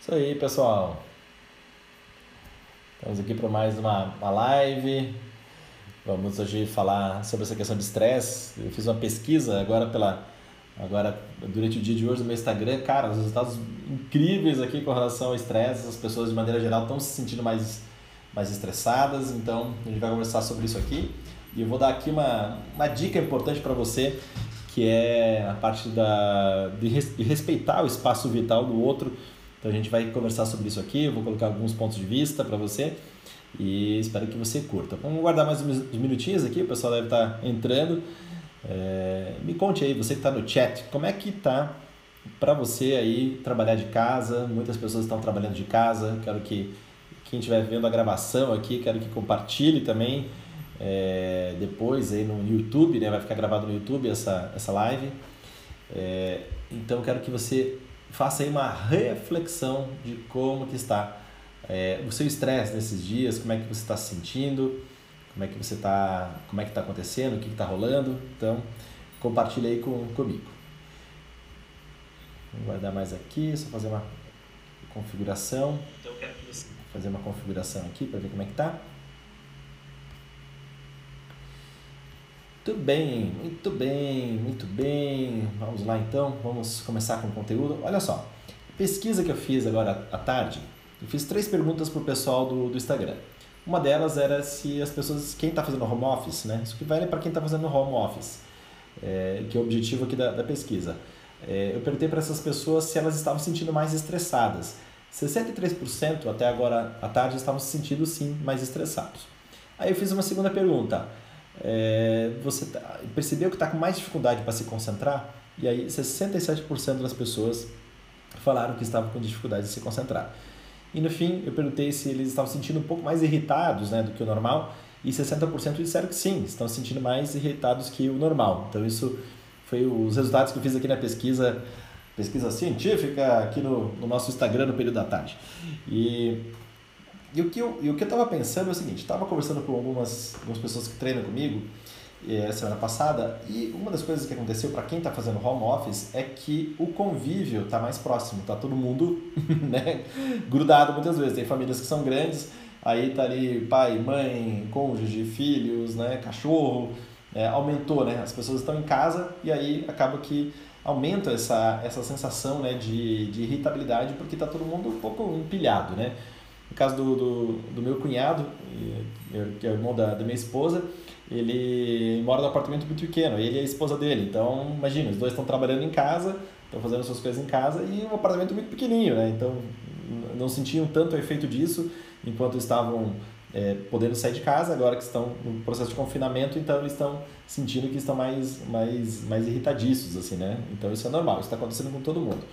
Isso aí, pessoal. Estamos aqui para mais uma, uma live. Vamos hoje falar sobre essa questão de estresse. Eu fiz uma pesquisa agora pela agora durante o dia de hoje no meu Instagram, cara, os resultados incríveis aqui com relação ao estresse. As pessoas de maneira geral estão se sentindo mais mais estressadas. Então a gente vai conversar sobre isso aqui e eu vou dar aqui uma uma dica importante para você que é a parte da de, res, de respeitar o espaço vital do outro. Então a gente vai conversar sobre isso aqui. Eu vou colocar alguns pontos de vista para você e espero que você curta. Vamos guardar mais uns minutinhos aqui, o pessoal deve estar entrando. É, me conte aí, você que está no chat, como é que está para você aí trabalhar de casa? Muitas pessoas estão trabalhando de casa. Quero que quem estiver vendo a gravação aqui, quero que compartilhe também é, depois aí no YouTube, né? Vai ficar gravado no YouTube essa, essa live. É, então quero que você faça aí uma reflexão de como que está é, o seu estresse nesses dias, como é que você está se sentindo, como é que você está, como é que está acontecendo, o que está rolando. Então, compartilhe aí com, comigo. Vou guardar mais aqui, só fazer uma configuração. Então, quero que você... fazer uma configuração aqui para ver como é que está. Muito bem, muito bem, muito bem. Vamos lá então, vamos começar com o conteúdo. Olha só, pesquisa que eu fiz agora à tarde, eu fiz três perguntas para o pessoal do, do Instagram. Uma delas era se as pessoas, quem está fazendo home office, né? Isso que vale para quem está fazendo home office, é, que é o objetivo aqui da, da pesquisa. É, eu perguntei para essas pessoas se elas estavam se sentindo mais estressadas. 63% até agora à tarde estavam se sentindo sim mais estressados. Aí eu fiz uma segunda pergunta é, você tá, percebeu que está com mais dificuldade para se concentrar? E aí 67% das pessoas falaram que estavam com dificuldade de se concentrar. E no fim, eu perguntei se eles estavam se sentindo um pouco mais irritados né, do que o normal, e 60% disseram que sim, estão se sentindo mais irritados que o normal. Então, isso foi os resultados que eu fiz aqui na pesquisa, pesquisa científica, aqui no, no nosso Instagram no período da tarde. E e o que eu e o que eu estava pensando é o seguinte, estava conversando com algumas, algumas pessoas que treinam comigo é, semana passada e uma das coisas que aconteceu para quem está fazendo home office é que o convívio está mais próximo, tá todo mundo né, grudado muitas vezes. Tem famílias que são grandes, aí tá ali pai, mãe, cônjuge, filhos, né, cachorro, é, aumentou, né? As pessoas estão em casa e aí acaba que aumenta essa, essa sensação né, de, de irritabilidade porque está todo mundo um pouco empilhado, né? Caso do, do, do meu cunhado, que é irmão da, da minha esposa, ele mora num apartamento muito pequeno, ele e a esposa dele. Então, imagina, os dois estão trabalhando em casa, estão fazendo suas coisas em casa e um apartamento muito pequenininho, né? Então, não sentiam tanto o efeito disso enquanto estavam é, podendo sair de casa, agora que estão no processo de confinamento, então eles estão sentindo que estão mais, mais, mais irritadiços, assim, né? Então, isso é normal, isso está acontecendo com todo mundo.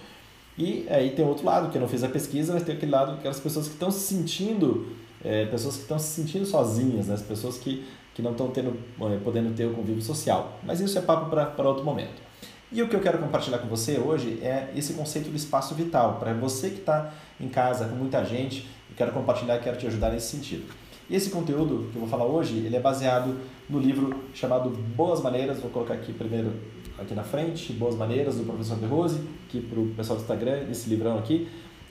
E aí tem outro lado, que eu não fiz a pesquisa, mas tem aquele lado, aquelas pessoas que estão se sentindo, é, pessoas que estão se sentindo sozinhas, né? as pessoas que, que não estão tendo, é, podendo ter o convívio social. Mas isso é papo para outro momento. E o que eu quero compartilhar com você hoje é esse conceito do espaço vital. Para você que está em casa com muita gente, eu quero compartilhar, quero te ajudar nesse sentido. E esse conteúdo que eu vou falar hoje, ele é baseado no livro chamado Boas Maneiras, vou colocar aqui primeiro aqui na frente, Boas Maneiras, do professor De Rose, aqui para o pessoal do Instagram, esse livrão aqui.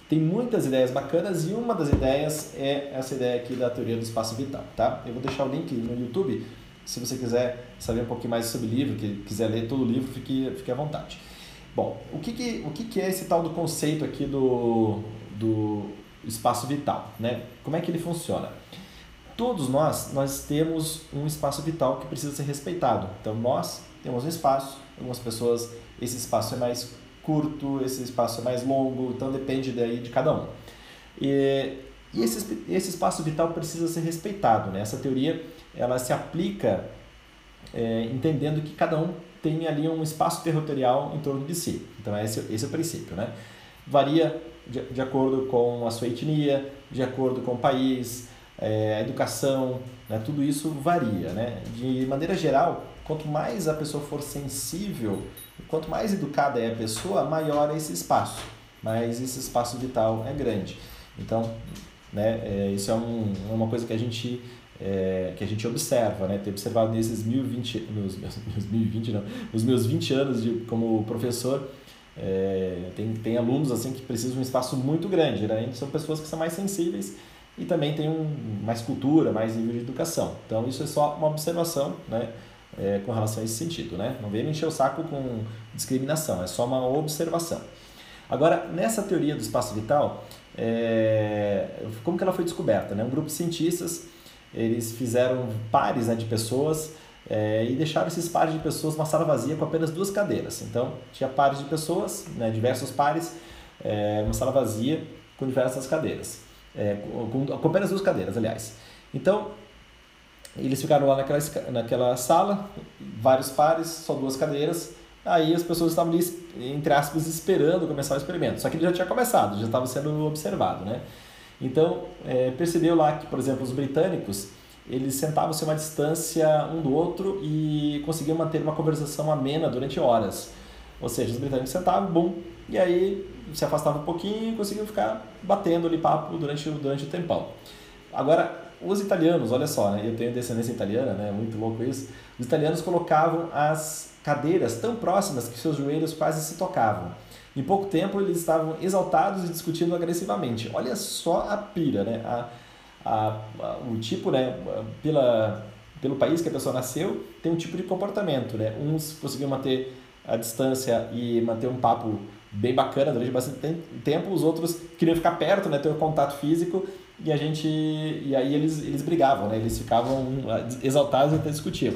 Tem muitas ideias bacanas e uma das ideias é essa ideia aqui da teoria do espaço vital, tá? Eu vou deixar o link no YouTube, se você quiser saber um pouquinho mais sobre o livro, que quiser ler todo o livro, fique, fique à vontade. Bom, o que, que, o que, que é esse tal do conceito aqui do, do espaço vital, né? Como é que ele funciona? Todos nós, nós temos um espaço vital que precisa ser respeitado. Então, nós temos um espaço, algumas pessoas, esse espaço é mais curto, esse espaço é mais longo, então depende daí de cada um. E, e esse, esse espaço vital precisa ser respeitado, né? Essa teoria, ela se aplica é, entendendo que cada um tem ali um espaço territorial em torno de si. Então, esse, esse é o princípio, né? Varia de, de acordo com a sua etnia, de acordo com o país, é, a educação, né? tudo isso varia, né? De maneira geral, quanto mais a pessoa for sensível, quanto mais educada é a pessoa, maior é esse espaço, mas esse espaço vital é grande. Então, Né? É, isso é um, uma coisa que a gente é, que a gente observa, né? Ter observado nesses 1020, nos meus, meus 1020 não, nos meus 20 anos de, como professor, é, tem, tem alunos assim que precisam de um espaço muito grande, geralmente são pessoas que são mais sensíveis e também tem um, mais cultura, mais nível de educação. Então isso é só uma observação, né? É, com relação a esse sentido, né? Não venha me encher o saco com discriminação, é só uma observação. Agora, nessa teoria do espaço vital, é, como que ela foi descoberta? Né? Um grupo de cientistas eles fizeram pares né, de pessoas é, e deixaram esses pares de pessoas numa sala vazia com apenas duas cadeiras. Então, tinha pares de pessoas, né, diversos pares, é, uma sala vazia com diversas cadeiras. É, com, apenas duas cadeiras, aliás. Então, eles ficaram lá naquela, naquela sala, vários pares, só duas cadeiras. Aí as pessoas estavam ali, entre aspas, esperando começar o experimento. Só que ele já tinha começado, já estava sendo observado, né? Então, é, percebeu lá que, por exemplo, os britânicos, eles sentavam-se a uma distância um do outro e conseguiam manter uma conversação amena durante horas. Ou seja, os britânicos sentavam, bum, e aí se afastavam um pouquinho e conseguiam ficar batendo ali papo durante, durante o tempão. Agora, os italianos, olha só, né? eu tenho descendência italiana, né? muito louco isso. Os italianos colocavam as cadeiras tão próximas que seus joelhos quase se tocavam. Em pouco tempo eles estavam exaltados e discutindo agressivamente. Olha só a pira, né? A, a, a, o tipo, né? Pela, pelo país que a pessoa nasceu, tem um tipo de comportamento, né? Uns conseguiam manter a distância e manter um papo bem bacana durante bastante tempo, os outros queriam ficar perto, né? Ter um contato físico e a gente e aí eles, eles brigavam, né? Eles ficavam exaltados e até discutiam.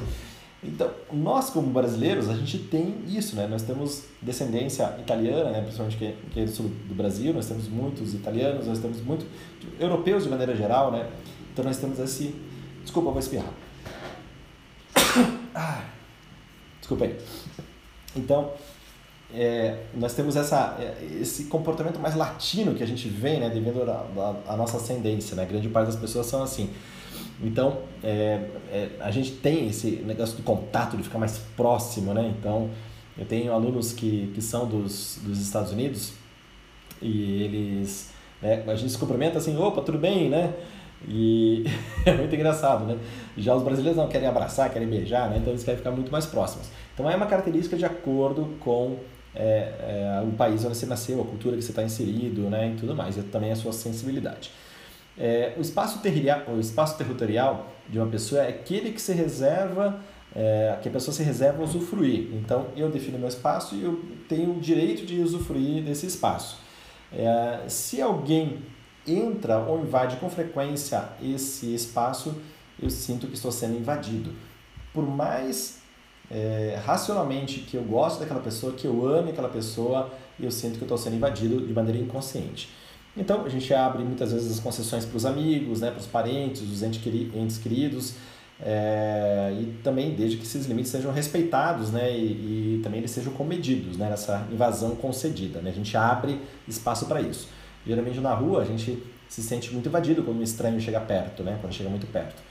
Então, nós como brasileiros, a gente tem isso, né? Nós temos descendência italiana, né? principalmente que, que é do sul do Brasil, nós temos muitos italianos, nós temos muitos europeus de maneira geral, né? Então nós temos esse... Desculpa, vou espirrar. Ah, desculpa aí. Então, é, nós temos essa, é, esse comportamento mais latino que a gente vê, né? Devido à nossa ascendência, né? Grande parte das pessoas são assim. Então, é, é, a gente tem esse negócio do contato, de ficar mais próximo, né? Então, eu tenho alunos que, que são dos, dos Estados Unidos e eles... Né, a gente se cumprimenta assim, opa, tudo bem, né? E é muito engraçado, né? Já os brasileiros não querem abraçar, querem beijar, né? Então eles querem ficar muito mais próximos. Então é uma característica de acordo com é, é, o país onde você nasceu, a cultura que você está inserido, né? E tudo mais. E também a sua sensibilidade. É, o, espaço territorial, o espaço territorial de uma pessoa é aquele que se reserva, é, que a pessoa se reserva a usufruir. Então, eu defino meu espaço e eu tenho o direito de usufruir desse espaço. É, se alguém entra ou invade com frequência esse espaço, eu sinto que estou sendo invadido. Por mais é, racionalmente que eu gosto daquela pessoa, que eu ame aquela pessoa, eu sinto que eu estou sendo invadido de maneira inconsciente. Então, a gente abre muitas vezes as concessões para os amigos, né, para os parentes, os entes queridos, é, e também desde que esses limites sejam respeitados né, e, e também eles sejam comedidos né, nessa invasão concedida. Né? A gente abre espaço para isso. Geralmente na rua a gente se sente muito invadido quando um estranho chega perto, né, quando chega muito perto.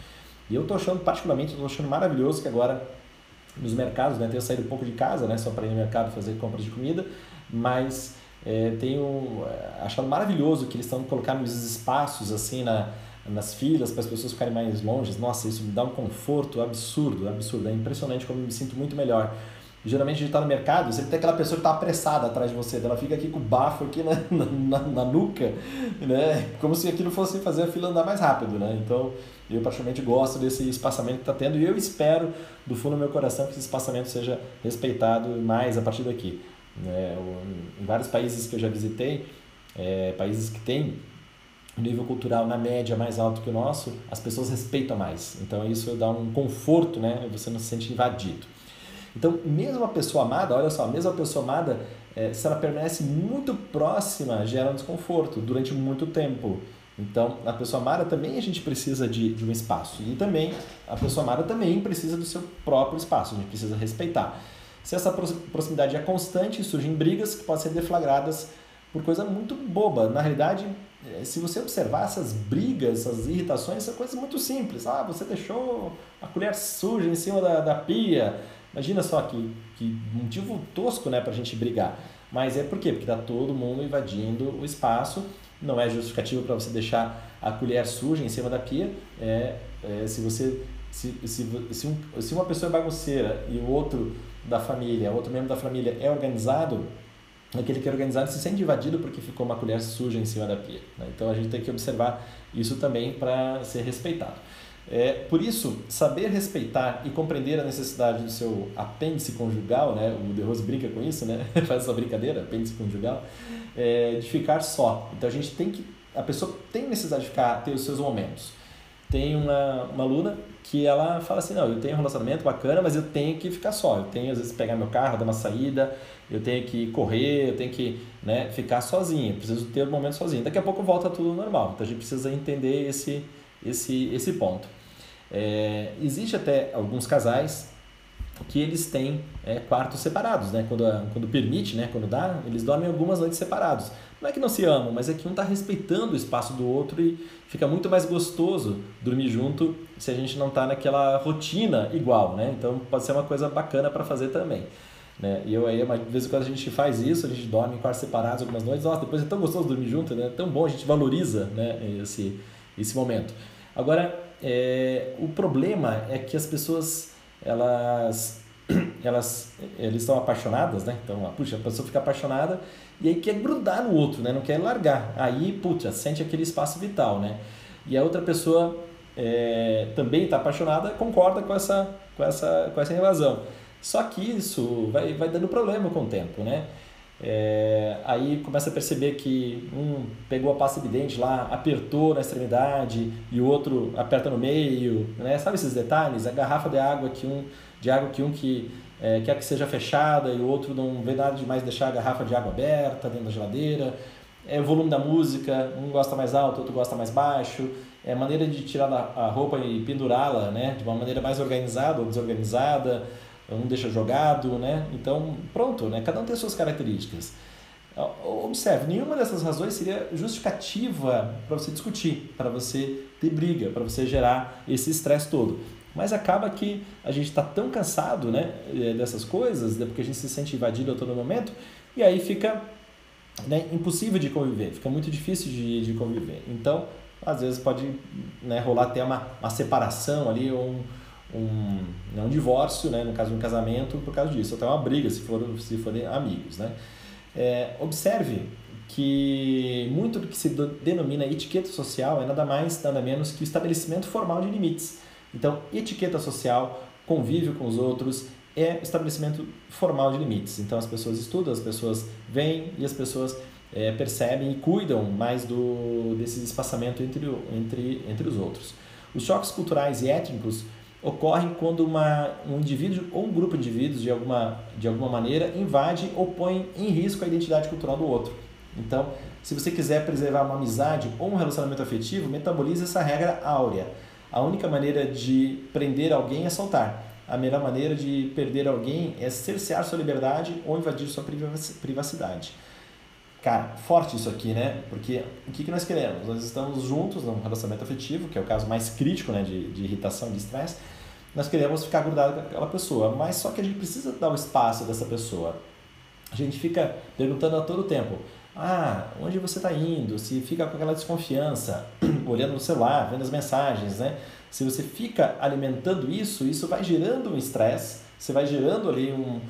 E eu estou achando, particularmente, estou achando maravilhoso que agora nos mercados, né, tenho saído um pouco de casa, né, só para ir no mercado fazer compras de comida, mas é, tenho é, achado maravilhoso que eles estão colocando esses espaços assim na, nas filas para as pessoas ficarem mais longe. Nossa, isso me dá um conforto absurdo, absurdo. É impressionante como eu me sinto muito melhor. Geralmente a gente está no mercado, você tem aquela pessoa que está apressada atrás de você, ela fica aqui com o bafo aqui na, na, na, nuca, né? como se aquilo fosse fazer a fila andar mais rápido. Né? Então eu praticamente gosto desse espaçamento que está tendo e eu espero do fundo do meu coração que esse espaçamento seja respeitado mais a partir daqui. Né? Em vários países que eu já visitei, é, países que têm nível cultural na média mais alto que o nosso, as pessoas respeitam mais. Então isso dá um conforto, né? Você não se sente invadido. Então, mesmo a pessoa amada, olha só, mesmo a pessoa amada, é, se ela permanece muito próxima, gera um desconforto durante muito tempo. Então, a pessoa amada também a gente precisa de, de um espaço. E também, a pessoa amada também precisa do seu próprio espaço, a gente precisa respeitar. Se essa proximidade é constante, surgem brigas que podem ser deflagradas por coisa muito boba. Na realidade, eh, se você observar essas brigas, essas irritações, são coisas muito simples. Ah, você deixou a colher suja em cima da, da pia. Imagina só que, que motivo tosco né, para a gente brigar. Mas é por quê? Porque está todo mundo invadindo o espaço não é justificativo para você deixar a colher suja em cima da pia. É, é se você se, se, se, um, se uma pessoa é bagunceira e o outro da família, outro membro da família é organizado, aquele que é organizado se sente invadido porque ficou uma colher suja em cima da pia. Né? Então a gente tem que observar isso também para ser respeitado. É, por isso, saber respeitar e compreender a necessidade do seu apêndice conjugal, né? o De Rose brinca com isso, né? faz essa brincadeira, apêndice conjugal, é, de ficar só. Então a gente tem que, a pessoa tem necessidade de ficar, ter os seus momentos. Tem uma, uma aluna que ela fala assim, não, eu tenho um relacionamento bacana, mas eu tenho que ficar só. Eu tenho, às vezes, pegar meu carro, dar uma saída, eu tenho que correr, eu tenho que né, ficar sozinho, preciso ter um momento sozinho. Daqui a pouco volta tudo normal. Então a gente precisa entender esse, esse, esse ponto. É, existe até alguns casais que eles têm é, quartos separados, né? Quando, quando permite, né? Quando dá, eles dormem algumas noites separados. Não é que não se amam, mas é que um está respeitando o espaço do outro e fica muito mais gostoso dormir junto se a gente não está naquela rotina igual, né? Então pode ser uma coisa bacana para fazer também. Né? E eu aí, de vez em quando a gente faz isso, a gente dorme em quartos separados algumas noites, nossa, depois é tão gostoso dormir junto, né? É tão bom, a gente valoriza né? esse, esse momento. Agora, é, o problema é que as pessoas, elas, elas, eles estão apaixonadas, né? Então, puxa, a pessoa fica apaixonada e aí quer grudar no outro, né? Não quer largar. Aí, puxa, sente aquele espaço vital, né? E a outra pessoa é, também está apaixonada, concorda com essa, com essa, com essa invasão. Só que isso vai, vai dando problema com o tempo, né? É, aí começa a perceber que um pegou a pasta evidente lá, apertou na extremidade e o outro aperta no meio, né? Sabe esses detalhes? A garrafa de água que um, de água que um que é, quer que seja fechada e o outro não vê nada demais deixar a garrafa de água aberta dentro da geladeira. É o volume da música, um gosta mais alto, outro gosta mais baixo. É a maneira de tirar a roupa e pendurá-la, né? De uma maneira mais organizada ou desorganizada um deixa jogado, né? Então, pronto, né? Cada um tem suas características. Observe, nenhuma dessas razões seria justificativa para você discutir, para você ter briga, para você gerar esse estresse todo. Mas acaba que a gente está tão cansado né, eh, dessas coisas, né, porque a gente se sente invadido a todo momento, e aí fica né, impossível de conviver, fica muito difícil de, de conviver. Então, às vezes pode né, rolar até uma, uma separação ali, ou um, um, não divórcio, né, no caso de um casamento, por causa disso, até uma briga, se, for, se forem amigos. Né? É, observe que muito do que se denomina etiqueta social é nada mais, nada menos que o estabelecimento formal de limites. Então, etiqueta social, convívio com os outros, é estabelecimento formal de limites. Então, as pessoas estudam, as pessoas vêm e as pessoas é, percebem e cuidam mais do, desse espaçamento entre, entre, entre os outros. Os choques culturais e étnicos ocorrem quando uma, um indivíduo ou um grupo de indivíduos, de alguma, de alguma maneira, invade ou põe em risco a identidade cultural do outro. Então, se você quiser preservar uma amizade ou um relacionamento afetivo, metabolize essa regra áurea. A única maneira de prender alguém é soltar. A melhor maneira de perder alguém é cercear sua liberdade ou invadir sua privacidade. Cara, forte isso aqui, né? Porque o que, que nós queremos? Nós estamos juntos num relacionamento afetivo, que é o caso mais crítico né, de, de irritação, de estresse. Nós queremos ficar grudado com aquela pessoa, mas só que a gente precisa dar o espaço dessa pessoa. A gente fica perguntando a todo tempo: ah, onde você está indo? Se fica com aquela desconfiança, olhando no celular, vendo as mensagens, né? Se você fica alimentando isso, isso vai gerando um estresse, você vai gerando ali um,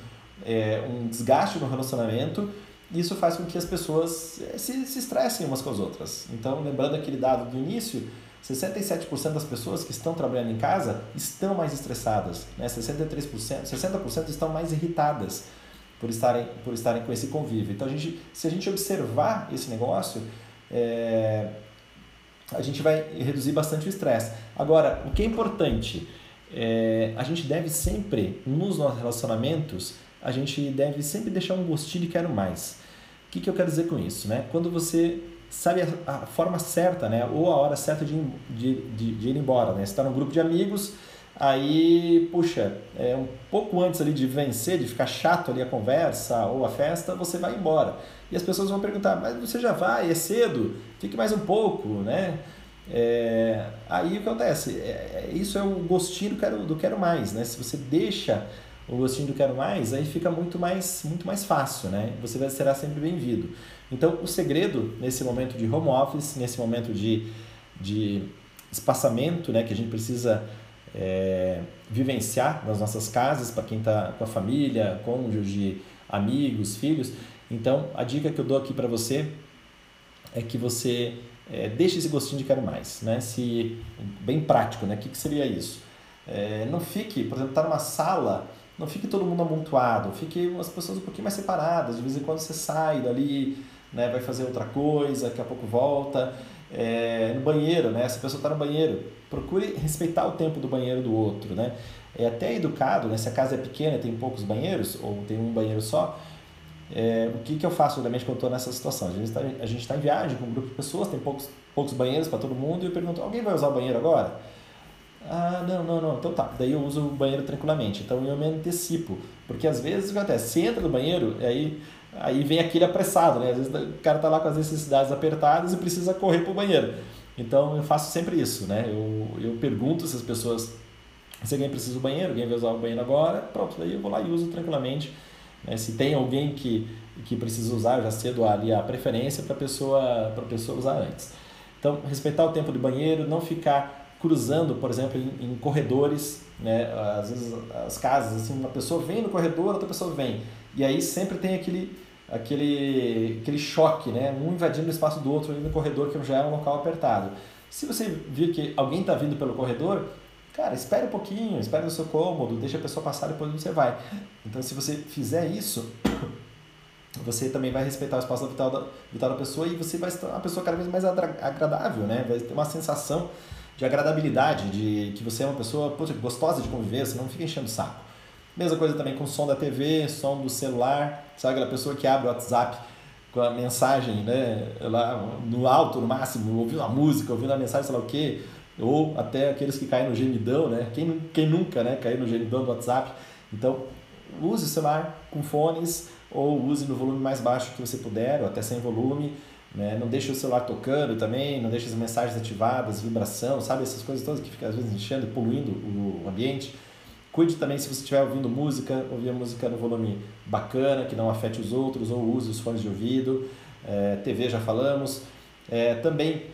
é, um desgaste no relacionamento isso faz com que as pessoas se, se estressem umas com as outras. Então, lembrando aquele dado do início, 67% das pessoas que estão trabalhando em casa estão mais estressadas, né? 63%, 60% estão mais irritadas por estarem, por estarem com esse convívio. Então, a gente, se a gente observar esse negócio, é, a gente vai reduzir bastante o estresse. Agora, o que é importante, é, a gente deve sempre, nos nossos relacionamentos, a gente deve sempre deixar um gostinho de quero mais. O que, que eu quero dizer com isso? Né? Quando você sabe a, a forma certa, né? ou a hora certa de, de, de, de ir embora. Né? Você está num grupo de amigos, aí, puxa, é, um pouco antes ali de vencer, de ficar chato ali a conversa ou a festa, você vai embora. E as pessoas vão perguntar, mas você já vai, é cedo, fique mais um pouco, né? É, aí o que acontece? É, é isso é o gostinho do quero, do quero mais, né? Se você deixa o gostinho do quero mais, aí fica muito mais, muito mais fácil, né? Você vai, será sempre bem-vindo. Então, o segredo nesse momento de home office, nesse momento de, de espaçamento, né, que a gente precisa é, vivenciar nas nossas casas, para quem está com a família, cônjuge, amigos, filhos. Então, a dica que eu dou aqui para você é que você é, deixe esse gostinho de quero mais, né? Se, bem prático, né? O que, que seria isso? É, não fique, por exemplo, tá numa sala, não fique todo mundo amontoado, fique as pessoas um pouquinho mais separadas, de vez em quando você sai dali, né? Vai fazer outra coisa, daqui a pouco volta. É, no banheiro, né? Se a pessoa está no banheiro, procure respeitar o tempo do banheiro do outro, né? É até educado, né? Se a casa é pequena tem poucos banheiros, ou tem um banheiro só, é, o que, que eu faço geralmente quando estou nessa situação? A gente está tá em viagem com um grupo de pessoas, tem poucos, poucos banheiros para todo mundo, e eu pergunto, alguém vai usar o banheiro agora? Ah, não, não, não. Então tá. Daí eu uso o banheiro tranquilamente. Então eu me antecipo. Porque às vezes acontece? Se entra no banheiro, aí, aí vem aquele apressado, né? Às vezes o cara tá lá com as necessidades apertadas e precisa correr para o banheiro. Então eu faço sempre isso, né? Eu, eu pergunto se as pessoas. Se alguém precisa do banheiro, alguém vai usar o banheiro agora, pronto, daí eu vou lá e uso tranquilamente né? Se tem alguém que, que precisa usar, eu já cedo ali a preferência para a pessoa, pessoa usar antes. Então, respeitar o tempo de banheiro, não ficar cruzando, por exemplo, em, em, corredores, né? Às vezes as casas, assim, uma pessoa vem no corredor, outra pessoa vem. E aí sempre tem aquele, aquele, aquele choque, né? Um invadindo o espaço do outro ali no corredor, que já é um local apertado. Se você vir que alguém está vindo pelo corredor, Cara, espere um pouquinho, espere no seu cômodo, deixa a pessoa passar, depois você vai. Então, se você fizer isso, você também vai respeitar o espaço vital da, vital da pessoa e você vai ser uma pessoa cada vez mais agradável, né? Vai ter uma sensação de agradabilidade, de que você é uma pessoa gostosa de conviver, você não fica enchendo o saco. Mesma coisa também com o som da TV, som do celular, sabe aquela pessoa que abre o WhatsApp com a mensagem, né, lá no alto, no máximo, ouvindo a música, ouvindo a mensagem, sei lá o quê, ou até aqueles que caem no gemidão, né? Quem, quem nunca né, caiu no gemidão do WhatsApp? Então, use o celular com fones ou use no volume mais baixo que você puder, ou até sem volume. Né? Não deixe o celular tocando também, não deixe as mensagens ativadas, vibração, sabe? Essas coisas todas que ficam às vezes enchendo e poluindo o ambiente. Cuide também se você estiver ouvindo música, ouvir a música no volume bacana, que não afete os outros, ou use os fones de ouvido. É, TV já falamos. É, também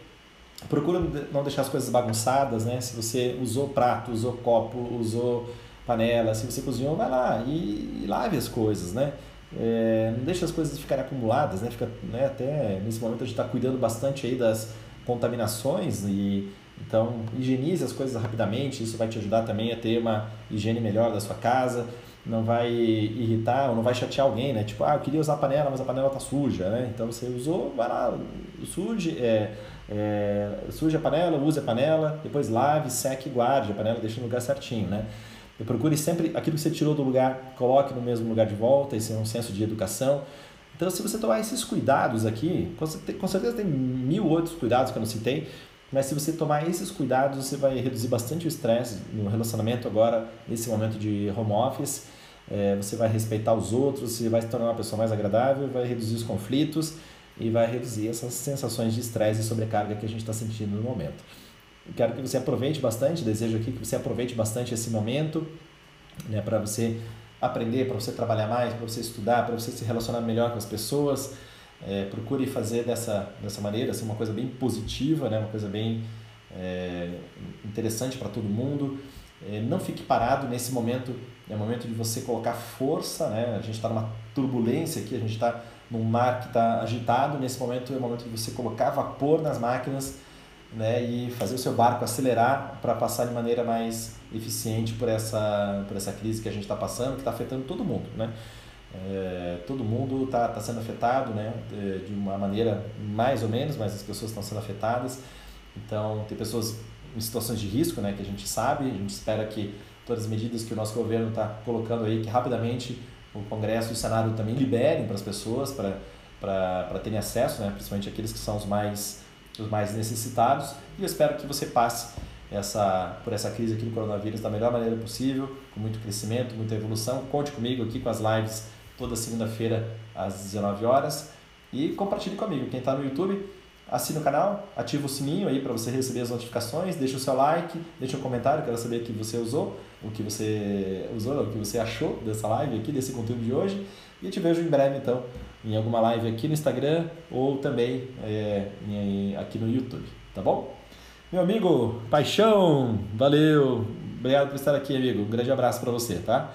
procura não deixar as coisas bagunçadas, né? Se você usou prato, usou copo, usou panela, se você cozinhou, vai lá e, e lave as coisas, né? É, não deixa as coisas ficarem acumuladas, né? Fica, né? Até nesse momento a gente está cuidando bastante aí das contaminações e então higienize as coisas rapidamente. Isso vai te ajudar também a ter uma higiene melhor da sua casa. Não vai irritar ou não vai chatear alguém, né? Tipo, ah, eu queria usar a panela, mas a panela tá suja, né? Então você usou, vai lá, suje, é, é, suje a panela, use a panela, depois lave, seque e guarde a panela, deixe no lugar certinho, né? E procure sempre aquilo que você tirou do lugar, coloque no mesmo lugar de volta, esse é um senso de educação. Então, se você tomar esses cuidados aqui, com certeza tem mil outros cuidados que eu não citei, mas se você tomar esses cuidados, você vai reduzir bastante o estresse no relacionamento agora, nesse momento de home office. É, você vai respeitar os outros, você vai se tornar uma pessoa mais agradável, vai reduzir os conflitos e vai reduzir essas sensações de estresse e sobrecarga que a gente está sentindo no momento. Quero que você aproveite bastante, desejo aqui que você aproveite bastante esse momento né, para você aprender, para você trabalhar mais, para você estudar, para você se relacionar melhor com as pessoas. É, procure fazer dessa, dessa maneira, assim, uma coisa bem positiva, né, uma coisa bem é, interessante para todo mundo. É, não fique parado nesse momento, é momento de você colocar força, né? a gente está numa turbulência aqui, a gente está num mar que está agitado, nesse momento é o momento de você colocar vapor nas máquinas né, e fazer o seu barco acelerar para passar de maneira mais eficiente por essa, por essa crise que a gente está passando, que está afetando todo mundo. Né? É, todo mundo está tá sendo afetado né, de, uma maneira mais ou menos, mas as pessoas estão sendo afetadas. Então, tem pessoas em situações de risco, né, que a gente sabe, a gente espera que todas as medidas que o nosso governo está colocando aí, que rapidamente o Congresso e o Senado também liberem para as pessoas, para terem acesso, né, principalmente aqueles que são os mais, os mais necessitados. E eu espero que você passe essa, por essa crise aqui do coronavírus da melhor maneira possível, com muito crescimento, muita evolução. Conte comigo aqui com as lives toda segunda-feira às 19 horas e compartilhe comigo. Quem está no YouTube, assina o canal, ativa o sininho aí para você receber as notificações, deixa o seu like, deixa um comentário, quero saber o que você usou, o que você usou, o que você achou dessa live aqui, desse conteúdo de hoje. E te vejo em breve então em alguma live aqui no Instagram ou também é, em, aqui no YouTube, tá bom? Meu amigo, paixão, valeu, obrigado por estar aqui, amigo. Um grande abraço para você, tá?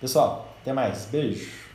Pessoal, até mais, beijo.